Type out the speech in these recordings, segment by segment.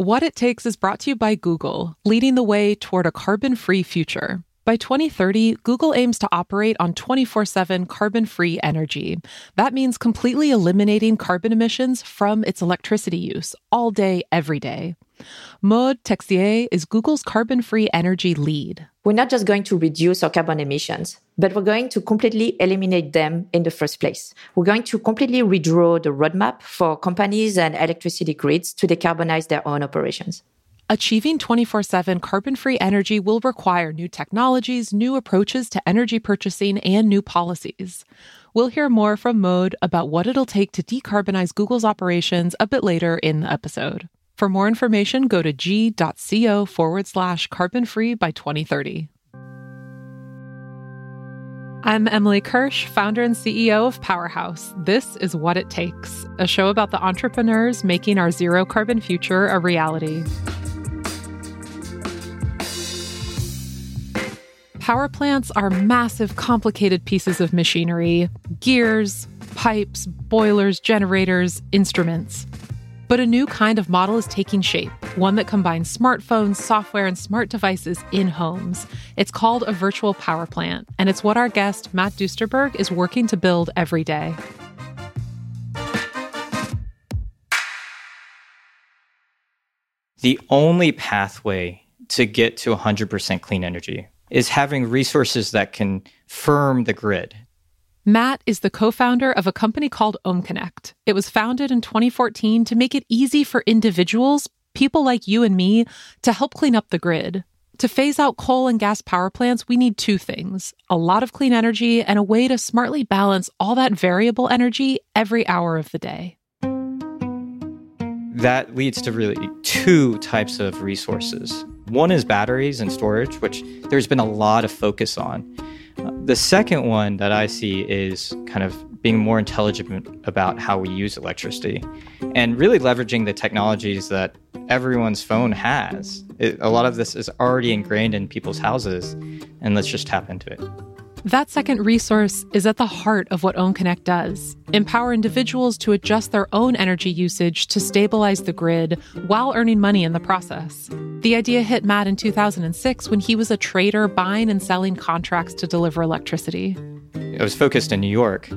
What It Takes is brought to you by Google, leading the way toward a carbon free future. By 2030, Google aims to operate on 24 7 carbon free energy. That means completely eliminating carbon emissions from its electricity use all day, every day. Maud Texier is Google's carbon free energy lead. We're not just going to reduce our carbon emissions, but we're going to completely eliminate them in the first place. We're going to completely redraw the roadmap for companies and electricity grids to decarbonize their own operations. Achieving 24 7 carbon free energy will require new technologies, new approaches to energy purchasing, and new policies. We'll hear more from Maud about what it'll take to decarbonize Google's operations a bit later in the episode. For more information, go to g.co forward slash carbon free by 2030. I'm Emily Kirsch, founder and CEO of Powerhouse. This is What It Takes, a show about the entrepreneurs making our zero carbon future a reality. Power plants are massive, complicated pieces of machinery gears, pipes, boilers, generators, instruments. But a new kind of model is taking shape, one that combines smartphones, software, and smart devices in homes. It's called a virtual power plant, and it's what our guest, Matt Duesterberg, is working to build every day. The only pathway to get to 100% clean energy is having resources that can firm the grid, Matt is the co founder of a company called OhmConnect. It was founded in 2014 to make it easy for individuals, people like you and me, to help clean up the grid. To phase out coal and gas power plants, we need two things a lot of clean energy and a way to smartly balance all that variable energy every hour of the day. That leads to really two types of resources. One is batteries and storage, which there's been a lot of focus on. Uh, the second one that I see is kind of being more intelligent about how we use electricity and really leveraging the technologies that everyone's phone has. It, a lot of this is already ingrained in people's houses, and let's just tap into it. That second resource is at the heart of what OhmConnect does empower individuals to adjust their own energy usage to stabilize the grid while earning money in the process. The idea hit Matt in 2006 when he was a trader buying and selling contracts to deliver electricity. I was focused in New York,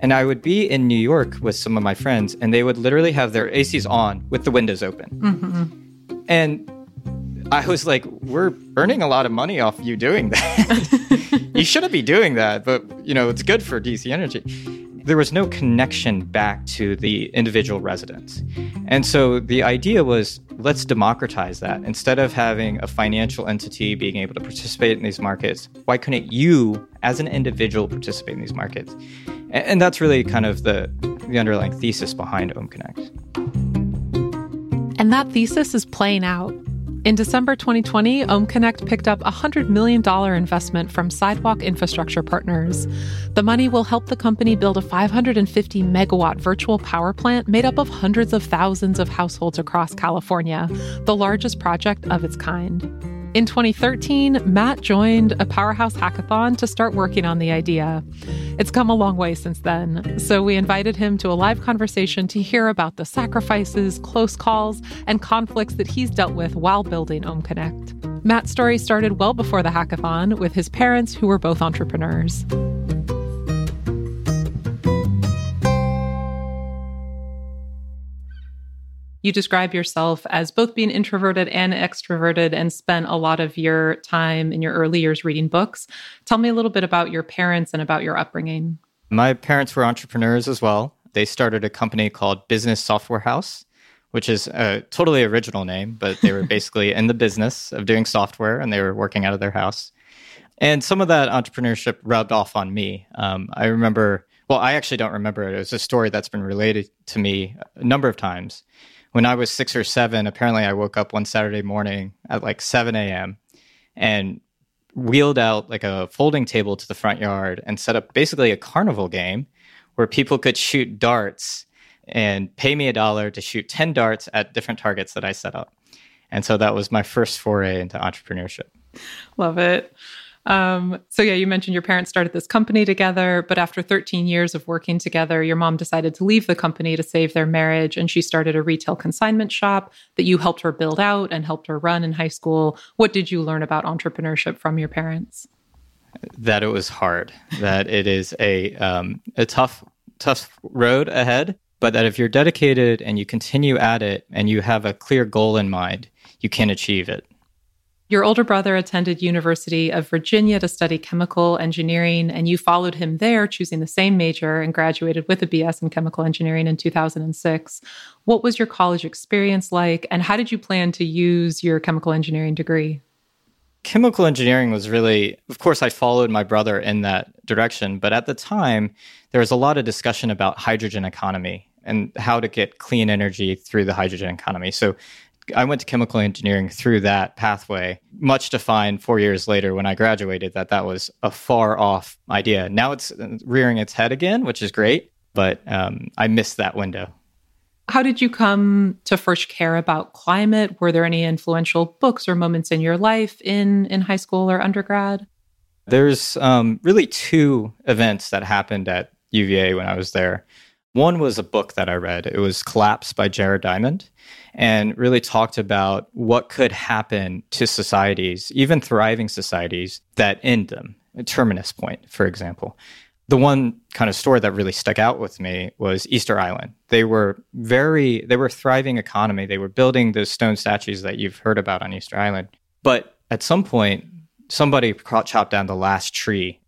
and I would be in New York with some of my friends, and they would literally have their ACs on with the windows open. Mm-hmm. And I was like, we're earning a lot of money off you doing that. you shouldn't be doing that, but you know, it's good for DC energy. There was no connection back to the individual residents. And so the idea was let's democratize that. Instead of having a financial entity being able to participate in these markets, why couldn't you as an individual participate in these markets? And that's really kind of the, the underlying thesis behind OhmConnect. And that thesis is playing out. In December 2020, OhmConnect picked up a $100 million investment from Sidewalk Infrastructure Partners. The money will help the company build a 550 megawatt virtual power plant made up of hundreds of thousands of households across California, the largest project of its kind. In 2013, Matt joined a Powerhouse hackathon to start working on the idea. It's come a long way since then, so we invited him to a live conversation to hear about the sacrifices, close calls, and conflicts that he's dealt with while building OhmConnect. Matt's story started well before the hackathon with his parents, who were both entrepreneurs. You describe yourself as both being introverted and extroverted and spent a lot of your time in your early years reading books. Tell me a little bit about your parents and about your upbringing. My parents were entrepreneurs as well. They started a company called Business Software House, which is a totally original name, but they were basically in the business of doing software and they were working out of their house. And some of that entrepreneurship rubbed off on me. Um, I remember, well, I actually don't remember it. It was a story that's been related to me a number of times when I was six or seven, apparently I woke up one Saturday morning at like 7 a.m. and wheeled out like a folding table to the front yard and set up basically a carnival game where people could shoot darts and pay me a dollar to shoot 10 darts at different targets that I set up. And so that was my first foray into entrepreneurship. Love it. Um, so, yeah, you mentioned your parents started this company together, but after 13 years of working together, your mom decided to leave the company to save their marriage. And she started a retail consignment shop that you helped her build out and helped her run in high school. What did you learn about entrepreneurship from your parents? That it was hard, that it is a, um, a tough, tough road ahead, but that if you're dedicated and you continue at it and you have a clear goal in mind, you can achieve it. Your older brother attended University of Virginia to study chemical engineering, and you followed him there, choosing the same major and graduated with a BS in chemical engineering in 2006. What was your college experience like, and how did you plan to use your chemical engineering degree? Chemical engineering was really, of course, I followed my brother in that direction, but at the time, there was a lot of discussion about hydrogen economy and how to get clean energy through the hydrogen economy. So I went to chemical engineering through that pathway, much to find four years later when I graduated that that was a far off idea. Now it's rearing its head again, which is great, but um, I missed that window. How did you come to first care about climate? Were there any influential books or moments in your life in, in high school or undergrad? There's um, really two events that happened at UVA when I was there. One was a book that I read. It was Collapse by Jared Diamond and really talked about what could happen to societies, even thriving societies, that end them. A terminus point, for example. The one kind of story that really stuck out with me was Easter Island. They were very, they were thriving economy. They were building those stone statues that you've heard about on Easter Island. But at some point, somebody chopped down the last tree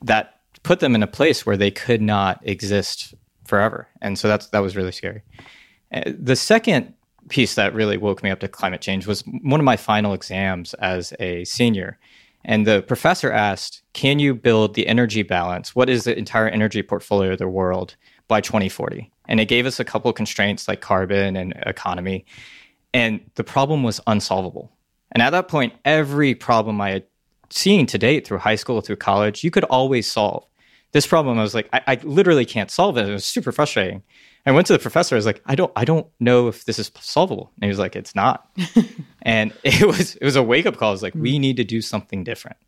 that put them in a place where they could not exist forever. And so that's that was really scary. Uh, the second piece that really woke me up to climate change was one of my final exams as a senior. And the professor asked, Can you build the energy balance? What is the entire energy portfolio of the world by 2040? And it gave us a couple constraints like carbon and economy. And the problem was unsolvable. And at that point, every problem I had seen to date through high school, through college, you could always solve. This problem, I was like, I, I literally can't solve it. It was super frustrating. I went to the professor. I was like, I don't, I don't know if this is solvable. And he was like, it's not. and it was, it was a wake up call. I was like, we need to do something different.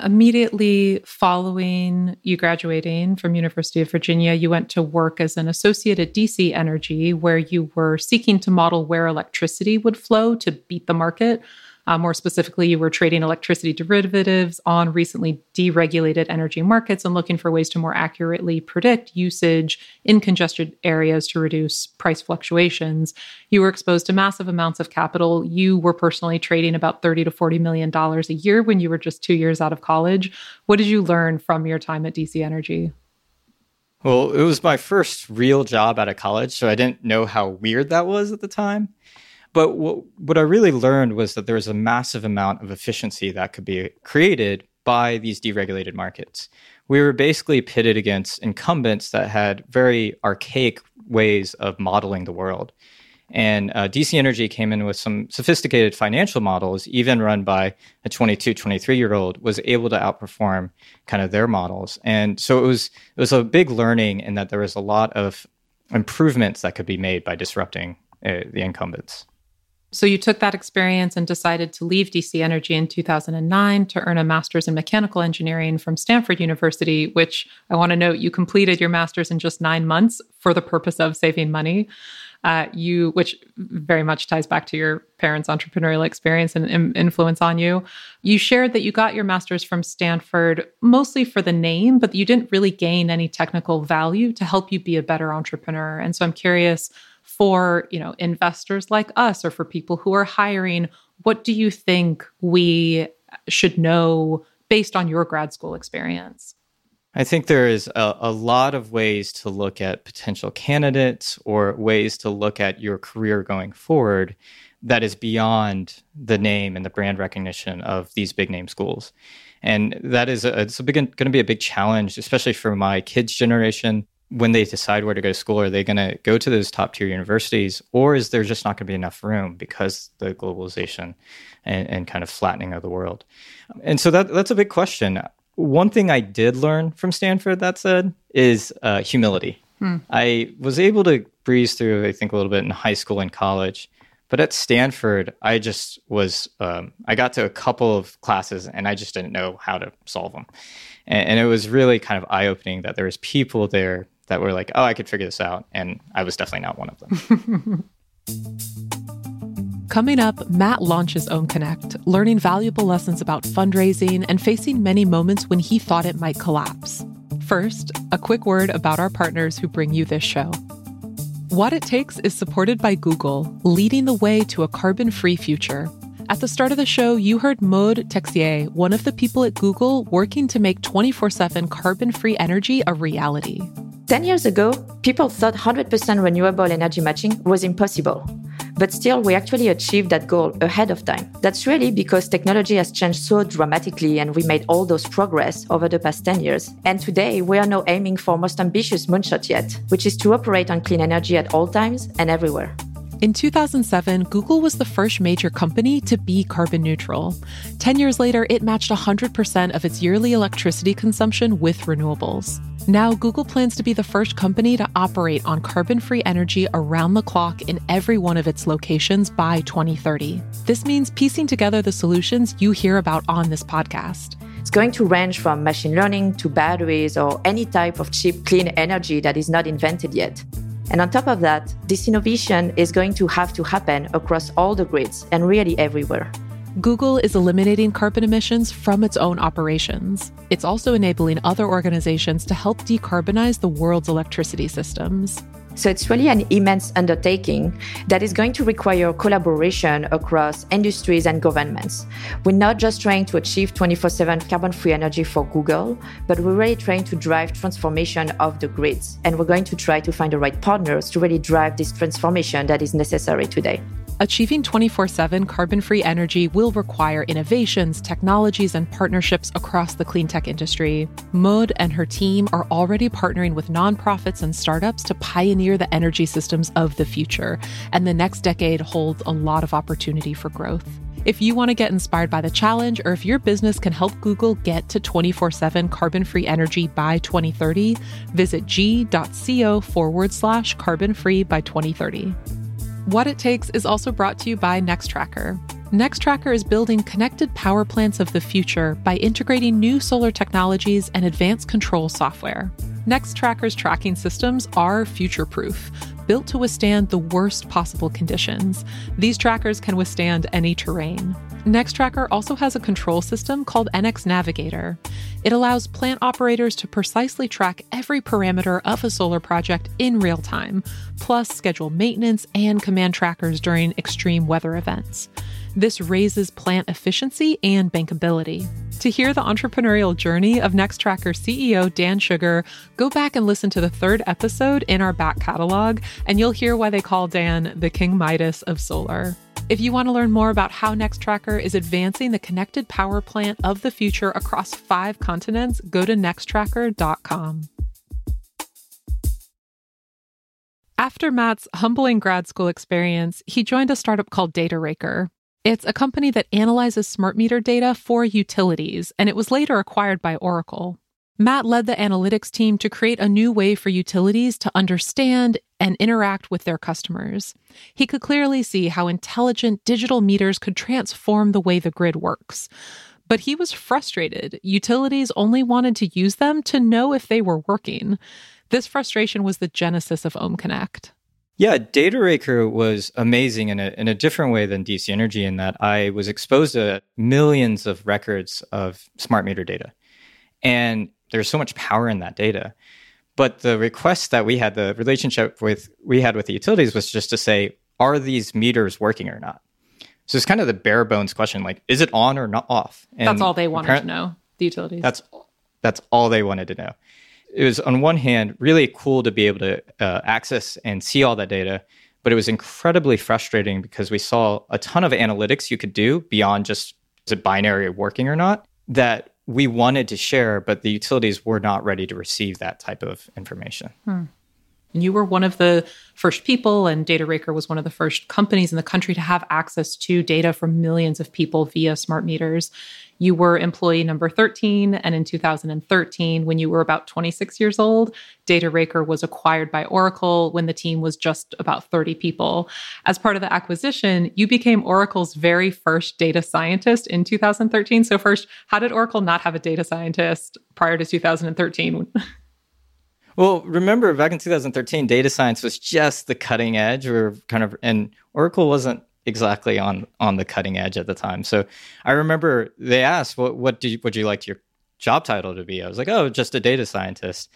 Immediately following you graduating from University of Virginia, you went to work as an associate at DC Energy, where you were seeking to model where electricity would flow to beat the market uh, more specifically, you were trading electricity derivatives on recently deregulated energy markets and looking for ways to more accurately predict usage in congested areas to reduce price fluctuations. You were exposed to massive amounts of capital. You were personally trading about 30 to 40 million dollars a year when you were just 2 years out of college. What did you learn from your time at DC Energy? Well, it was my first real job out of college, so I didn't know how weird that was at the time. But what, what I really learned was that there was a massive amount of efficiency that could be created by these deregulated markets. We were basically pitted against incumbents that had very archaic ways of modeling the world. And uh, DC Energy came in with some sophisticated financial models, even run by a 22, 23 year old, was able to outperform kind of their models. And so it was it was a big learning in that there was a lot of improvements that could be made by disrupting uh, the incumbents. So you took that experience and decided to leave DC Energy in 2009 to earn a master's in mechanical engineering from Stanford University, which I want to note you completed your master's in just nine months for the purpose of saving money. Uh, you, which very much ties back to your parents' entrepreneurial experience and Im- influence on you. You shared that you got your master's from Stanford mostly for the name, but you didn't really gain any technical value to help you be a better entrepreneur. And so I'm curious for you know investors like us or for people who are hiring what do you think we should know based on your grad school experience I think there is a, a, lot of ways to look at potential candidates or ways to look at your career going forward that is beyond the name and the brand recognition of these big name schools. And that is a, it's going to be a big challenge, especially for my kids' generation when they decide where to go to school, are they going to go to those top tier universities, or is there just not going to be enough room because the globalization and, and, kind of flattening of the world? And so that that's a big question. One thing I did learn from Stanford, that said, is uh, humility. Hmm. I was able to breeze through, I think, a little bit in high school and college, But at Stanford, I just was, um, I got to a couple of classes and I just didn't know how to solve them. And, and it was really kind of eye opening that there was people there that were like, oh, I could figure this out. And I was definitely not one of them. Coming up, Matt launches OhmConnect, learning valuable lessons about fundraising and facing many moments when he thought it might collapse. First, a quick word about our partners who bring you this show. What It Takes is supported by Google, leading the way to a carbon free future. At the start of the show, you heard Maud Texier, one of the people at Google working to make 24 7 carbon free energy a reality. 10 years ago, people thought 100% renewable energy matching was impossible. But still, we actually achieved that goal ahead of time. That's really because technology has changed so dramatically and we made all those progress over the past 10 years. And today, we are now aiming for most ambitious moonshot yet, which is to operate on clean energy at all times and everywhere. In 2007, Google was the first major company to be carbon neutral. Ten years later, it matched 100% of its yearly electricity consumption with renewables. Now, Google plans to be the first company to operate on carbon free energy around the clock in every one of its locations by 2030. This means piecing together the solutions you hear about on this podcast. It's going to range from machine learning to batteries or any type of cheap, clean energy that is not invented yet. And on top of that, this innovation is going to have to happen across all the grids and really everywhere. Google is eliminating carbon emissions from its own operations. It's also enabling other organizations to help decarbonize the world's electricity systems. So it's really an immense undertaking that is going to require collaboration across industries and governments. We're not just trying to achieve 24 7 carbon free energy for Google, but we're really trying to drive transformation of the grids. And we're going to try to find the right partners to really drive this transformation that is necessary today. Achieving 24 7 carbon free energy will require innovations, technologies, and partnerships across the clean tech industry. Maud and her team are already partnering with nonprofits and startups to pioneer the energy systems of the future, and the next decade holds a lot of opportunity for growth. If you want to get inspired by the challenge, or if your business can help Google get to 24 7 carbon free energy by 2030, visit g.co forward slash carbon free by 2030. What It Takes is also brought to you by Nextracker. Nextracker is building connected power plants of the future by integrating new solar technologies and advanced control software. Nextracker's tracking systems are future proof, built to withstand the worst possible conditions. These trackers can withstand any terrain. Nextracker also has a control system called NX Navigator. It allows plant operators to precisely track every parameter of a solar project in real time, plus schedule maintenance and command trackers during extreme weather events. This raises plant efficiency and bankability. To hear the entrepreneurial journey of Nextracker CEO Dan Shugar, go back and listen to the third episode in our back catalog, and you'll hear why they call Dan the King Midas of solar. If you want to learn more about how Nextracker is advancing the connected power plant of the future across five continents, go to nextracker.com. After Matt's humbling grad school experience, he joined a startup called DataRaker. It's a company that analyzes smart meter data for utilities, and it was later acquired by Oracle. Matt led the analytics team to create a new way for utilities to understand and interact with their customers. He could clearly see how intelligent digital meters could transform the way the grid works. But he was frustrated. Utilities only wanted to use them to know if they were working. This frustration was the genesis of OhmConnect. Yeah, DataRaker was amazing in a in a different way than DC Energy in that I was exposed to millions of records of smart meter data. And there's so much power in that data. But the request that we had, the relationship with we had with the utilities was just to say, are these meters working or not? So it's kind of the bare bones question, like, is it on or not off? And that's all they wanted to know. The utilities. That's that's all they wanted to know. It was on one hand really cool to be able to uh, access and see all that data, but it was incredibly frustrating because we saw a ton of analytics you could do beyond just is it binary working or not that we wanted to share, but the utilities were not ready to receive that type of information. Hmm. And you were one of the first people, and DataRaker was one of the first companies in the country to have access to data from millions of people via smart meters. You were employee number 13, and in 2013, when you were about 26 years old, DataRaker was acquired by Oracle when the team was just about 30 people. As part of the acquisition, you became Oracle's very first data scientist in 2013. So, first, how did Oracle not have a data scientist prior to 2013? Well, remember back in 2013, data science was just the cutting edge, or kind of, and Oracle wasn't exactly on on the cutting edge at the time. So I remember they asked, "What what you, would you like your job title to be?" I was like, "Oh, just a data scientist."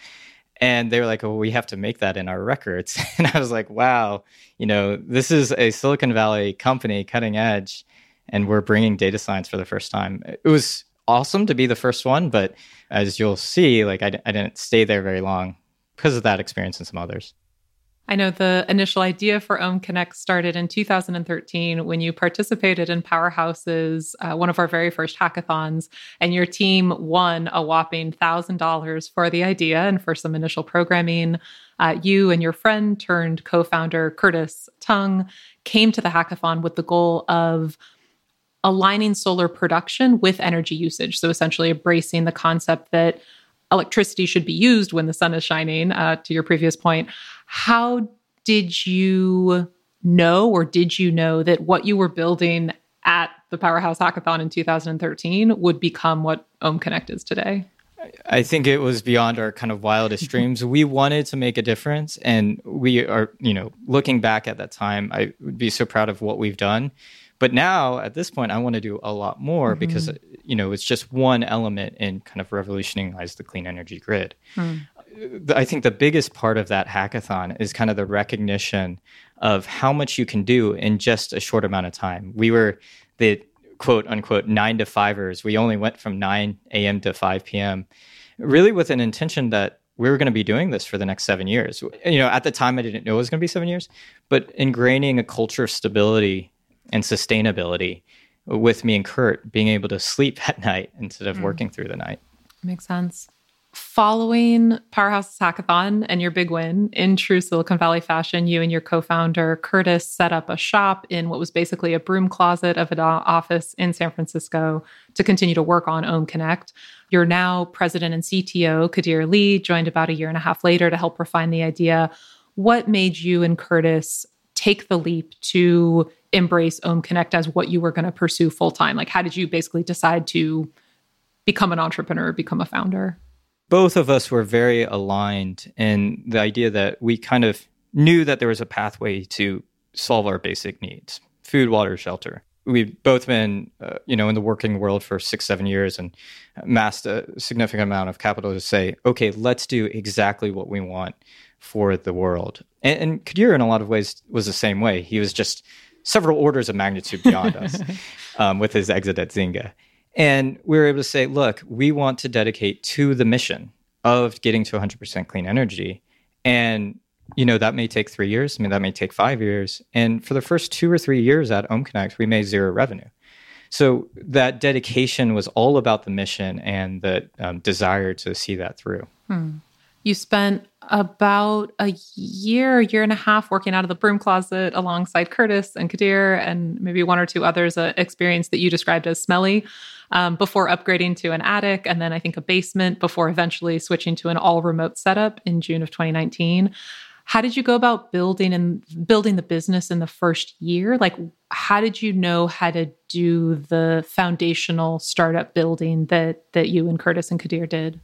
And they were like, "Oh, we have to make that in our records." And I was like, "Wow, you know, this is a Silicon Valley company, cutting edge, and we're bringing data science for the first time." It was awesome to be the first one, but as you'll see, like I, I didn't stay there very long because of that experience and some others. I know the initial idea for Ohm Connect started in 2013 when you participated in Powerhouse's uh, one of our very first hackathons, and your team won a whopping thousand dollars for the idea and for some initial programming. Uh, you and your friend turned co-founder Curtis Tongue came to the hackathon with the goal of aligning solar production with energy usage. So essentially, embracing the concept that electricity should be used when the sun is shining, uh, to your previous point. How did you know, or did you know that what you were building at the Powerhouse Hackathon in 2013 would become what Ohm Connect is today? I think it was beyond our kind of wildest dreams. We wanted to make a difference, and we are, you know, looking back at that time, I would be so proud of what we've done. But now at this point, I want to do a lot more mm-hmm. because you know it's just one element in kind of revolutionizing the clean energy grid. Mm. I think the biggest part of that hackathon is kind of the recognition of how much you can do in just a short amount of time. We were the quote unquote nine to fivers. We only went from 9 a.m. to 5 p.m. really with an intention that we were going to be doing this for the next seven years. You know, at the time I didn't know it was going to be seven years, but ingraining a culture of stability and sustainability with me and Kurt being able to sleep at night instead of mm. working through the night. Makes sense. Following Powerhouse Hackathon and your big win in true Silicon Valley fashion, you and your co founder Curtis set up a shop in what was basically a broom closet of an office in San Francisco to continue to work on Ohm Connect. You're now president and CTO, Kadir Lee, joined about a year and a half later to help refine the idea. What made you and Curtis take the leap to embrace Ohm Connect as what you were going to pursue full time? Like, how did you basically decide to become an entrepreneur, become a founder? Both of us were very aligned in the idea that we kind of knew that there was a pathway to solve our basic needs food, water, shelter. We've both been, uh, you know, in the working world for six, seven years and amassed a significant amount of capital to say, okay, let's do exactly what we want for the world. And, and Kadir, in a lot of ways, was the same way. He was just several orders of magnitude beyond us um, with his exit at Zynga. And we were able to say, look, we want to dedicate to the mission of getting to 100% clean energy. And, you know, that may take three years. I mean, that may take five years. And for the first two or three years at Ohm Connect, we made zero revenue. So that dedication was all about the mission and the um, desire to see that through. Hmm. You spent about a year, year and a half working out of the broom closet alongside Curtis and Kadir and maybe one or two others, an experience that you described as smelly, um, before upgrading to an attic and then I think a basement before eventually switching to an all remote setup in June of 2019. How did you go about building and building the business in the first year? Like, how did you know how to do the foundational startup building that that you and Curtis and Kadir did?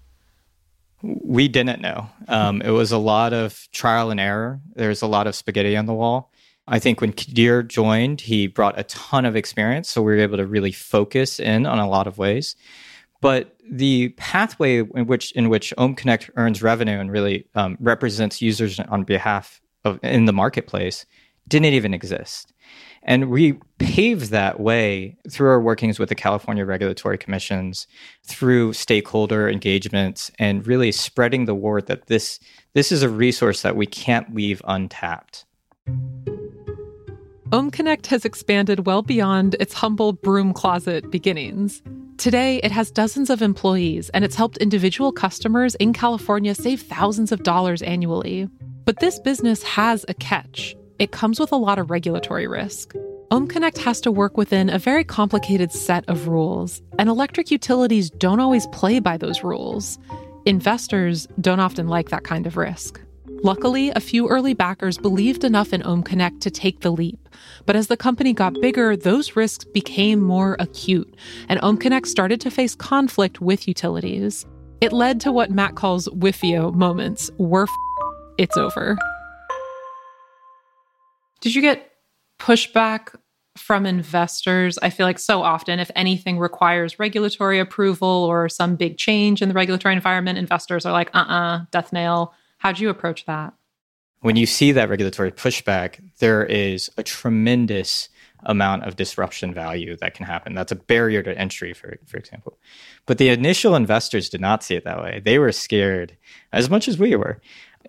We didn't know. Um, it was a lot of trial and error. There's a lot of spaghetti on the wall. I think when Kadir joined, he brought a ton of experience, so we were able to really focus in on a lot of ways. But the pathway in which in which Ohm Connect earns revenue and really um, represents users on behalf of in the marketplace didn't even exist. And we paved that way through our workings with the California regulatory commissions, through stakeholder engagements, and really spreading the word that this, this is a resource that we can't leave untapped. Ohm Connect has expanded well beyond its humble broom closet beginnings. Today, it has dozens of employees, and it's helped individual customers in California save thousands of dollars annually. But this business has a catch. It comes with a lot of regulatory risk. OhmConnect has to work within a very complicated set of rules, and electric utilities don't always play by those rules. Investors don't often like that kind of risk. Luckily, a few early backers believed enough in OhmConnect to take the leap. But as the company got bigger, those risks became more acute, and OhmConnect started to face conflict with utilities. It led to what Matt calls whiffio moments. We're f- it's over. Did you get pushback from investors? I feel like so often, if anything requires regulatory approval or some big change in the regulatory environment, investors are like, uh uh-uh, uh, death nail. How'd you approach that? When you see that regulatory pushback, there is a tremendous amount of disruption value that can happen. That's a barrier to entry, for, for example. But the initial investors did not see it that way. They were scared as much as we were.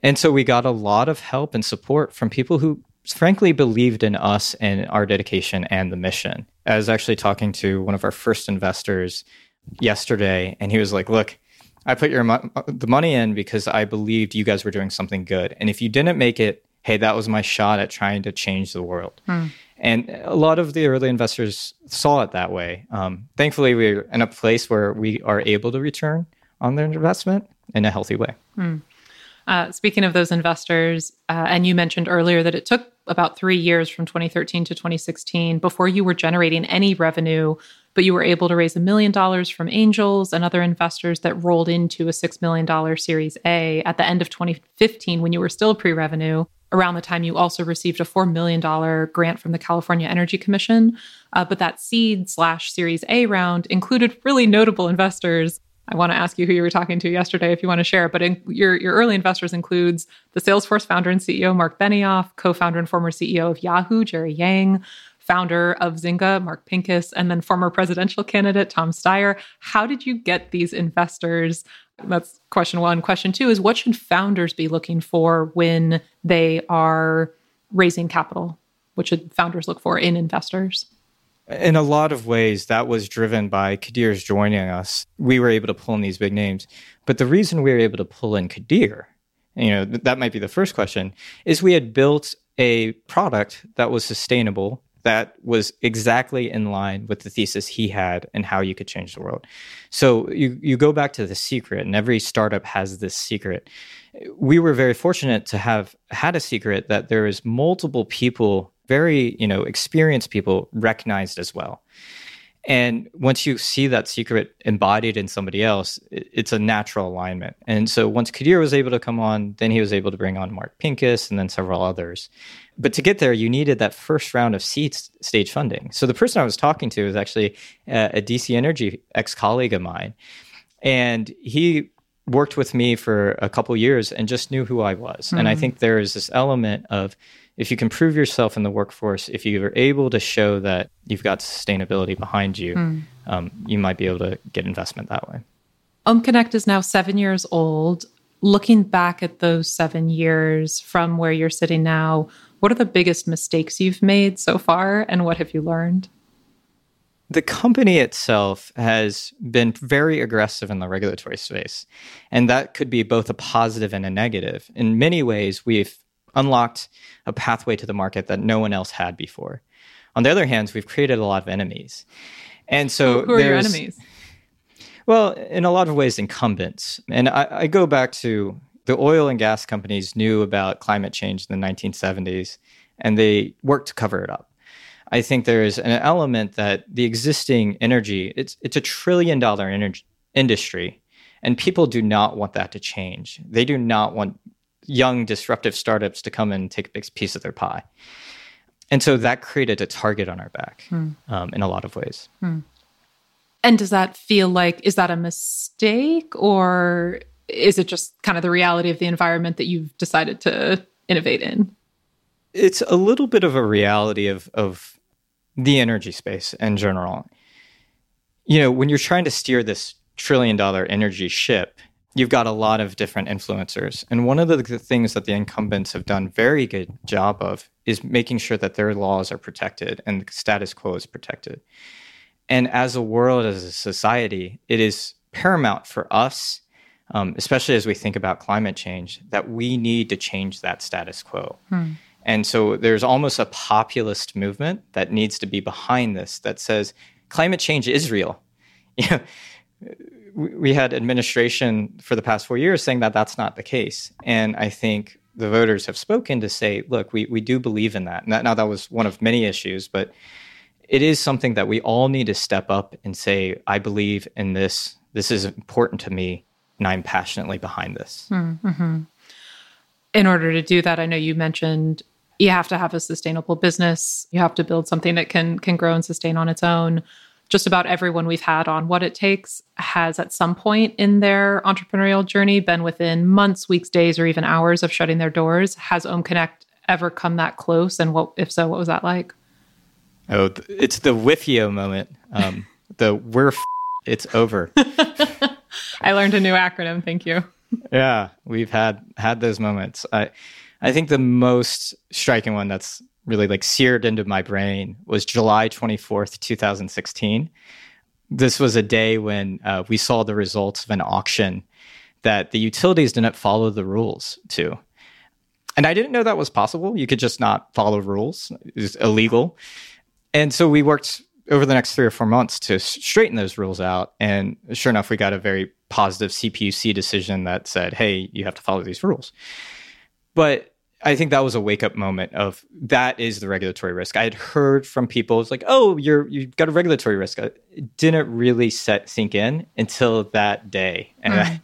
And so we got a lot of help and support from people who frankly believed in us and our dedication and the mission. I was actually talking to one of our first investors yesterday, and he was like, Look, I put your mo- the money in because I believed you guys were doing something good. And if you didn't make it, hey, that was my shot at trying to change the world. Hmm. And a lot of the early investors saw it that way. Um, thankfully, we're in a place where we are able to return on their investment in a healthy way. Hmm. Uh, speaking of those investors, uh, and you mentioned earlier that it took about three years from 2013 to 2016 before you were generating any revenue, but you were able to raise a million dollars from angels and other investors that rolled into a $6 million Series A at the end of 2015 when you were still pre revenue. Around the time you also received a $4 million grant from the California Energy Commission. Uh, but that seed slash Series A round included really notable investors I want to ask you who you were talking to yesterday if you want to share. But in, your your early investors includes the Salesforce founder and CEO Marc Benioff, co-founder and former CEO of Yahoo Jerry Yang, founder of Zynga Mark Pincus, and then former presidential candidate Tom Steyer. How did you get these investors? That's question one. Question two is what should founders be looking for when they are raising capital? What should founders look for in investors? In a lot of ways, that was driven by Kadir's joining us. We were able to pull in these big names. But the reason we were able to pull in Kadir, you know, that might be the first question, is we had built a product that was sustainable, that was exactly in line with the thesis he had and how you could change the world. So you, you go back to the secret, and every startup has this secret. We were very fortunate to have had a secret that there is multiple people very you know experienced people recognized as well. And once you see that secret embodied in somebody else it's a natural alignment. And so once kadir was able to come on then he was able to bring on mark pincus and then several others. But to get there you needed that first round of seed stage funding. So the person i was talking to is actually a, dc energy ex-colleague of mine. And he worked with me for a couple years and just knew who i was. Mm-hmm. and i hmm. think there is this element of if you can prove yourself in the workforce, if you are able to show that you've got sustainability behind you, mm. um, you might be able to get investment that way. OhmConnect is now seven years old. Looking back at those seven years from where you're sitting now, what are the biggest mistakes you've made so far, and what have you learned? The company itself has been very aggressive in the regulatory space, and that could be both a positive and a negative. In many ways, we've unlocked a pathway to the market that no one else had before. On the other hand, we've created a lot of enemies. And so who, are your enemies? Well, in a lot of ways, incumbents. And I, I go back to the oil and gas companies knew about climate change in the 1970s and they worked to cover it up. I think there is an element that the existing energy, it's, it's a trillion dollar energy industry, and people do not want that to change. They do not want young disruptive startups to come and take a big piece of their pie. And so that created a target on our back hmm. um, in a lot of ways. Hmm. And does that feel like, is that a mistake or is it just kind of the reality of the environment that you've decided to innovate in? It's a little bit of a reality of, of the energy space in general. You know, when you're trying to steer this trillion dollar energy ship, you've got a lot of different influencers. And one of the, things that the incumbents have done very good job of is making sure that their laws are protected and the status quo is protected. And as a world, as a society, it is paramount for us um, especially as we think about climate change, that we need to change that status quo. Hmm. And so there's almost a populist movement that needs to be behind this that says climate change is real. We had administration for the past four years saying that that's not the case. And I think the voters have spoken to say, look, we, we do believe in that, now that was one of many issues, but it is something that we all need to step up and say, I believe in this. This is important to me, and I'm passionately behind this. Mm-hmm. In order to do that, I know you mentioned you have to have a sustainable business. You have to build something that can can grow and sustain on its own. Just about everyone we've had on what it takes has at some point in their entrepreneurial journey been within months, weeks, days, or even hours of shutting their doors. Has Ohm Connect ever come that close? And what if so, what was that like? Oh, it's the Whiffio moment. Um, the we're f- it's over. I learned a new acronym. Thank you. yeah, we've had had those moments. I I think the most striking one that's really like seared into my brain was July 24th, 2016. This was a day when uh, we saw the results of an auction that the utilities didn't follow the rules to. And I didn't know that was possible. You could just not follow rules, it was illegal. And so we worked over the next three or four months to straighten those rules out. And sure enough, we got a very positive CPUC decision that said, hey, you have to follow these rules. But I think that was a wake up moment of that is the regulatory risk. I had heard from people, it's like, oh, you're you've got a regulatory risk. It didn't really set sink in until that day, and mm. I,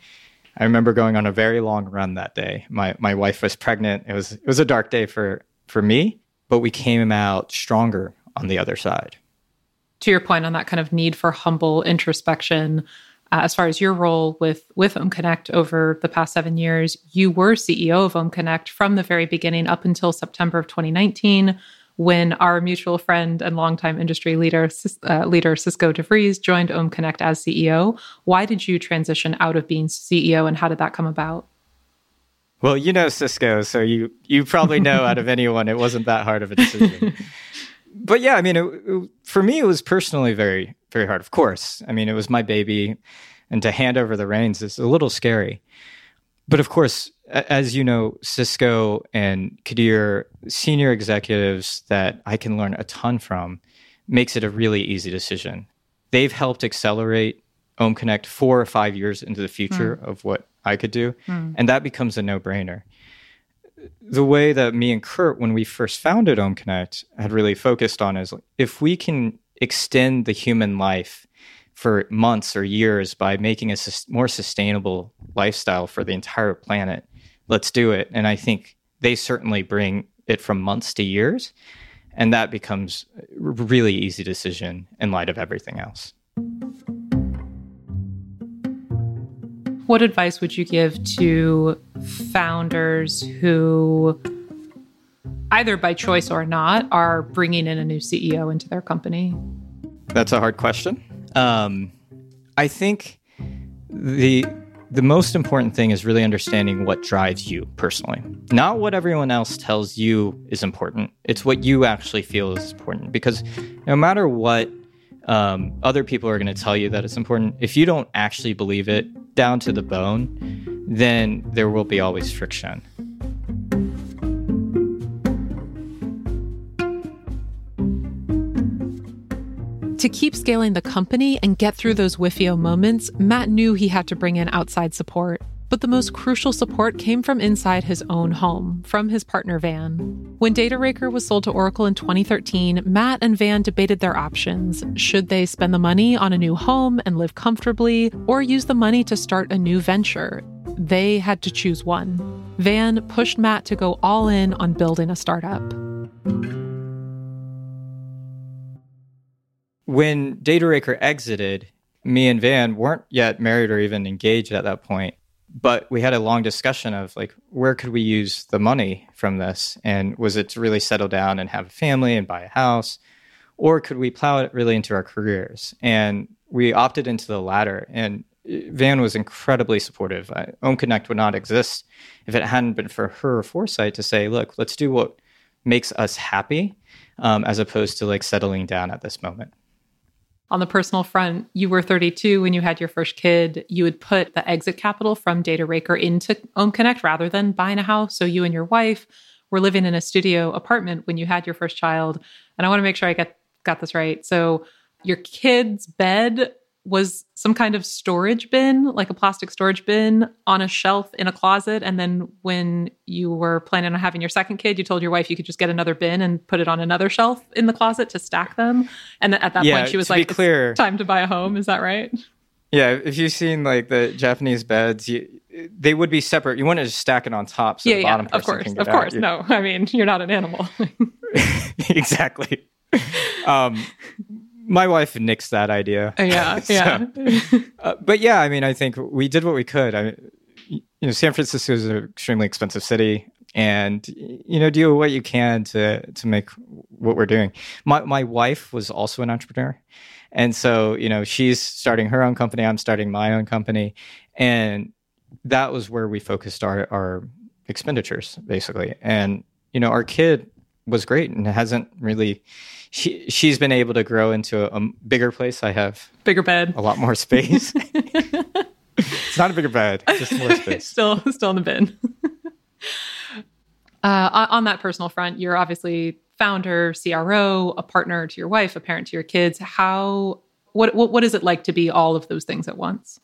I remember going on a very long run that day. My my wife was pregnant. It was it was a dark day for for me, but we came out stronger on the other side. To your point on that kind of need for humble introspection, uh, as far as your role with with Ohm Connect over the past seven years, you were CEO of Ohm Connect from the very beginning up until September of 2019, when our mutual friend and longtime industry leader uh, leader Cisco DeVries joined Ohm Connect as CEO. Why did you transition out of being CEO, and how did that come about? Well, you know Cisco, so you you probably know out of anyone, it wasn't that hard of a decision. but yeah, I mean, it, it, for me, it was personally very, very hard. Of course, I mean, it was my baby, and to hand over the reins is a little scary. But of course, as you know, Cisco and Kadir, senior executives that I can learn a ton from, makes it a really easy decision. They've helped accelerate Ohm Connect four or five years into the future mm. of what I could do, mm. and that becomes a no-brainer the way that me and Kurt, when we first founded Ohm Connect, had really focused on is if we can extend the human life for months or years by making a more sustainable lifestyle for the entire planet, let's do it. And I think they certainly bring it from months to years. And that becomes a really easy decision in light of everything else. What advice would you give to founders who, either by choice or not, are bringing in a new CEO into their company? That's a hard question. Um, I think the the most important thing is really understanding what drives you personally, not what everyone else tells you is important. It's what you actually feel is important. Because no matter what um, other people are going to tell you that it's important, if you don't actually believe it, down to the bone, then there will be always friction. To keep scaling the company and get through those Whiffio moments, Matt knew he had to bring in outside support. But the most crucial support came from inside his own home, from his partner Van. When DataRaker was sold to Oracle in 2013, Matt and Van debated their options. Should they spend the money on a new home and live comfortably, or use the money to start a new venture? They had to choose one. Van pushed Matt to go all in on building a startup. When DataRaker exited, me and Van weren't yet married or even engaged at that point but we had a long discussion of like where could we use the money from this? And was it to really settle down and have a family and buy a house? Or could we plow it really into our careers? And we opted into the latter. And van was incredibly supportive. Ohm connect would not exist if it hadn't been for her foresight to say look let's do what makes us happy um, as opposed to like settling down at this moment On the personal front, you were 32 when you had your first kid. You would put the exit capital from Data Raker into OhmConnect rather than buying a house. So you and your wife were living in a studio apartment when you had your first child. And I want to make sure I get got this right. So your kid's bed was some kind of storage bin, like a plastic storage bin on a shelf in a closet. And then when you were planning on having your second kid, you told your wife you could just get another bin and put it on another shelf in the closet to stack them. And at that Yeah, point, she was like, clear- "It's time to buy a home. Is that right? Yeah, if you've seen like the Japanese beds, you, they would be separate. You want to just stack it on top so yeah, the yeah. bottom Of person course. can Of out. course. No, I mean, you're not an animal. exactly. Um, my wife nixed that idea. yeah. So, Yeah. uh, but yeah, I mean, I think we did what we could. I you know, San Francisco is an extremely expensive city, and you know, do what you can to to make what we're doing. My my wife was also an entrepreneur, and so you know, she's starting her own company. I'm starting my own company, and that was where we focused our our expenditures basically. And you know, our kid was great and hasn't really. She she's been able to grow into a, a bigger place. I have Bigger bed. a lot more space. it's not a bigger bed, just more space. still still in the bin. uh, on, on that personal front, you're obviously founder, CRO, a partner to your wife, a parent to your kids. How what what, what is it like to be all of those things at once?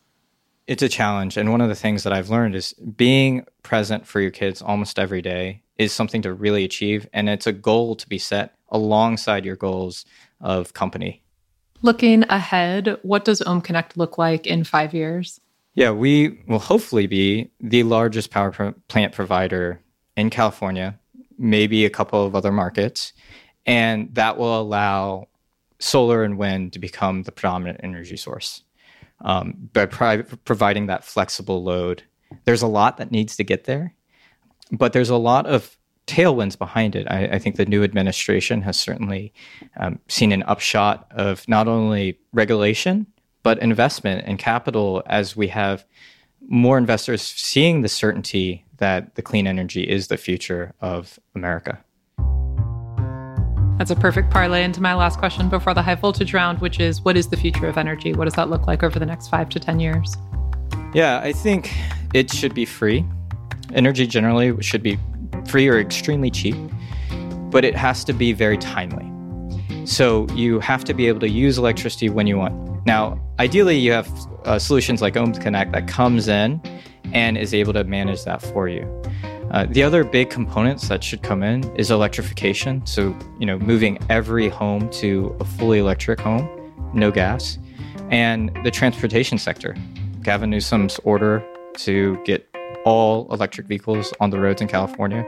It's a challenge. And one of the things that I've learned is being present for your kids almost every day is something to really achieve. And it's a goal to be set alongside your goals of company. Looking ahead, what does OhmConnect look like in five years? Yeah, we will hopefully be the largest power pro- plant provider in California, maybe a couple of other markets. And that will allow solar and wind to become the predominant energy source um, by pri- providing that flexible load. There's a lot that needs to get there, but there's a lot of tailwinds behind it. I, I think the new administration has certainly um, seen an upshot of not only regulation, but investment and capital as we have more investors seeing the certainty that the clean energy is the future of America. That's a perfect parlay into my last question before the high voltage round, which is what is the future of energy? What does that look like over the next five to 10 years? Yeah, I think it should be free. Energy generally should be free or extremely cheap, but it has to be very timely. So you have to be able to use electricity when you want. Now, ideally, you have uh, solutions like Ohms Connect that comes in and is able to manage that for you. Uh, the other big components that should come in is electrification. So, you know, moving every home to a fully electric home, no gas, and the transportation sector. Gavin Newsom's order to get all electric vehicles on the roads in California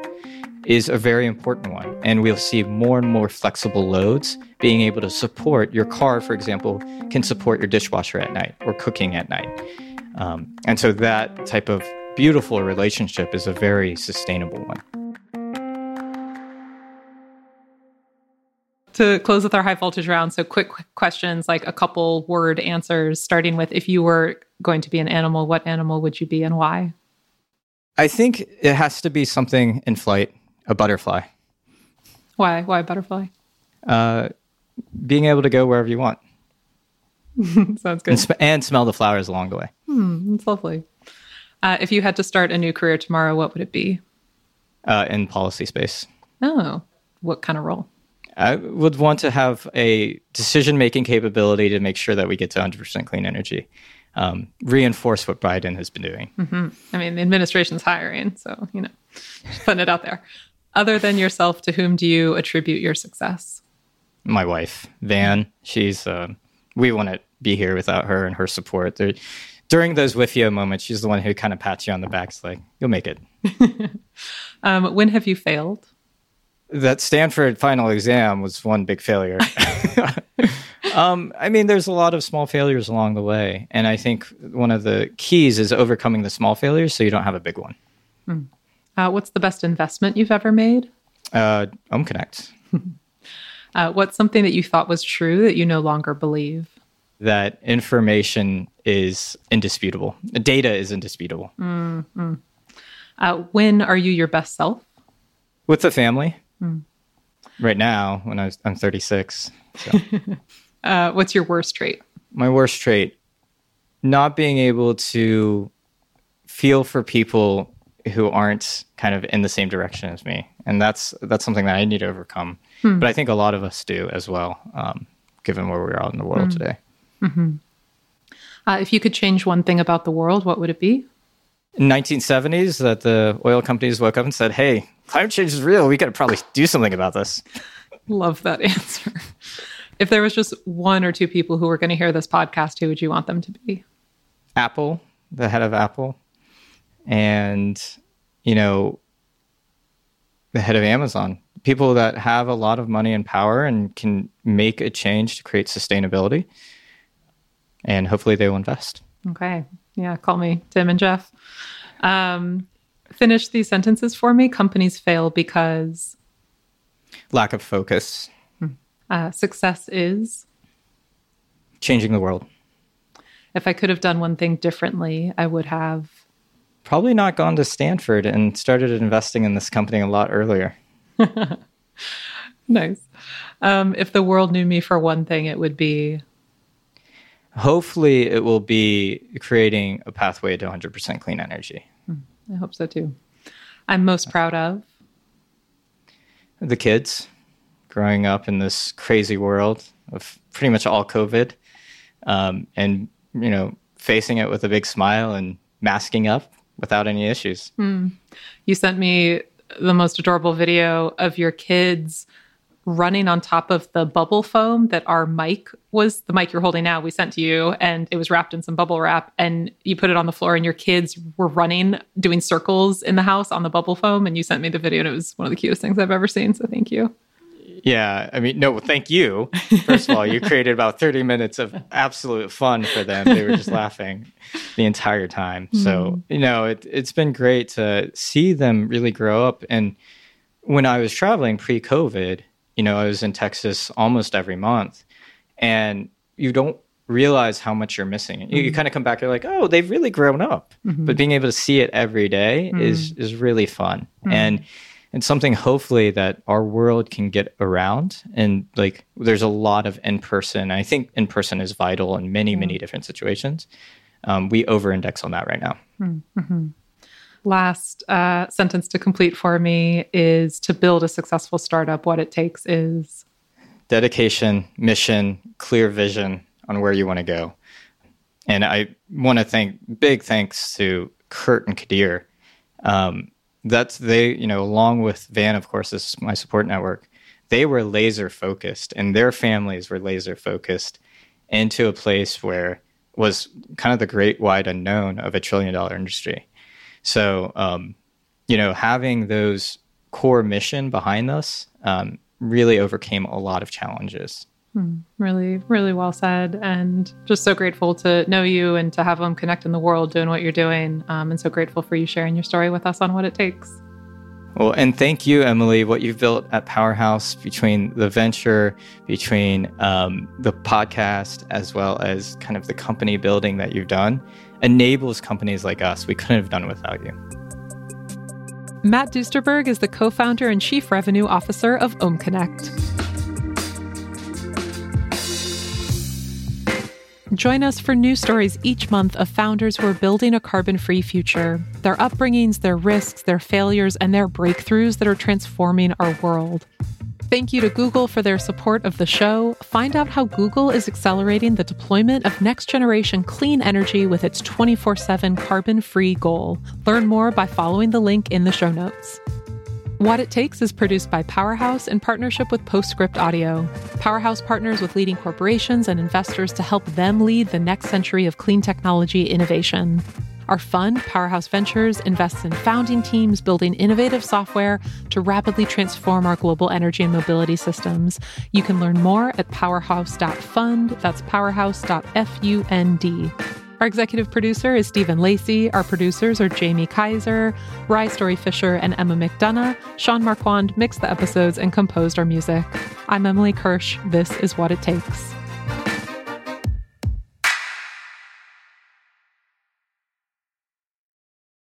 is a very important one. And we'll see more and more flexible loads being able to support your car, for example, can support your dishwasher at night or cooking at night. Um, and so that type of beautiful relationship is a very sustainable one. To close with our high voltage round, so quick, quick questions, like a couple word answers, starting with if you were going to be an animal, what animal would you be and why? I think it has to be something in flight, a butterfly. Why? Why butterfly? Uh, being able to go wherever you want Sounds and, good. and smell the flowers along the way. Hmm, that's lovely. Uh, if you had to start a new career tomorrow, what would it be? Uh, in policy space. Oh, what kind of role? I would want to have a decision making capability to make sure that we get to 100% clean energy. Um, reinforce what Biden has been doing. I mean, the administration's hiring, so you know, just putting it out there. Other than yourself, to whom do you attribute your success? My wife, Van, she's, uh, we wouldn't be here without her and her support. There, during those WIFIA moments, she's the one who kind of pats you on the back. It's like, you'll make it. Um, when have you failed? that Stanford final exam was one big failure. um, I mean, there's a lot of small failures along the way, and I think one of the keys is overcoming the small failures so you don't have a big one. Uh, what's the best investment you've ever made? Uh, OhmConnect, Uh, what's something that you thought was true that you no longer believe? that information is indisputable. Data is indisputable. Uh, when are you your best self? With the family, right now, when I was, I'm 36. So. Uh, what's your worst trait? My worst trait, not being able to feel for people who aren't kind of in the same direction as me, and that's that's something that I need to overcome. Hmm. But I think a lot of us do as well, um, given where we are in the world hmm. today. Mm-hmm. Uh, if you could change one thing about the world, what would it be? In 1970s, that the oil companies woke up and said, "Hey, climate change is real. We got to probably do something about this." Love that answer. If there was just one or two people who were going to hear this podcast, who would you want them to be? Apple, the head of Apple, and you know, the head of Amazon. People that have a lot of money and power and can make a change to create sustainability. And hopefully they will invest. Okay. Yeah. Call me Tim and Jeff. Um, finish these sentences for me. Companies fail because lack of focus. Uh, success is changing the world. If I could have done one thing differently, I would have probably not gone to Stanford and started investing in this company a lot earlier. nice. Um, if the world knew me for one thing, it would be. Hopefully, it will be creating a pathway to 100% clean energy. Hmm. I hope so too. I'm most proud of the kids growing up in this crazy world of pretty much all COVID, um, and you know facing it with a big smile and masking up without any issues. Mm. You sent me the most adorable video of your kids running on top of the bubble foam that our mic was the mic you're holding now we sent to you and it was wrapped in some bubble wrap and you put it on the floor and your kids were running doing circles in the house on the bubble foam and you sent me the video and it was one of the cutest things I've ever seen so thank you. Yeah, I mean, no, thank you. First of all, you created about 30 minutes of absolute fun for them. They were just laughing the entire time. So, mm. you know, it, it's been great to see them really grow up. And when I was traveling pre COVID, you know, I was in Texas almost every month, and you don't realize how much you're missing. Mm-hmm. You, you mm-hmm. kind of come back, you're like, oh, they've really grown up. Mm-hmm. But being able to see it every day mm-hmm. is is really fun, mm-hmm. and and something hopefully that our world can get around. And like, there's a lot of in person. I think in person is vital in many many different situations. Um, we over index on that right now. Mm-hmm last uh, sentence to complete for me is to build a successful startup, what it takes is dedication, mission, clear vision on where you want to go. And I want to thank big thanks to Kurt and Kadir. Um, that's they, you know, along with Van, of course, is my support network. They were laser focused, and their families were laser focused into a place where was kind of the great wide unknown of a trillion dollar industry. So, um, you know, having those core mission behind us um, really overcame a lot of challenges. Hmm, really, really well said. And just so grateful to know you and to have them connect in the world doing what you're doing. Um, and so grateful for you sharing your story with us on what it takes. Well, and thank you, Emily, what you've built at Powerhouse between the venture, between um, the podcast, as well as kind of the company building that you've done enables companies like us. We couldn't have done it without you. Matt Duesterberg is the co founder and chief revenue officer of OhmConnect. Join us for new stories each month of founders who are building a carbon free future, their upbringings, their risks, their failures, and their breakthroughs that are transforming our world. Thank you to Google for their support of the show. Find out how Google is accelerating the deployment of next generation clean energy with its 24 7 carbon free goal. Learn more by following the link in the show notes. What It Takes is produced by Powerhouse in partnership with Postscript Audio. Powerhouse partners with leading corporations and investors to help them lead the next century of clean technology innovation. Our fund, Powerhouse Ventures, invests in founding teams building innovative software to rapidly transform our global energy and mobility systems. You can learn more at powerhouse.fund. That's powerhouse.fund. Our executive producer is Stephen Lacey. Our producers are Jamie Kaiser, Rye Story Fisher, and Emma McDonough. Sean Marquand mixed the episodes and composed our music. I'm Emily Kirsch. This is What It Takes.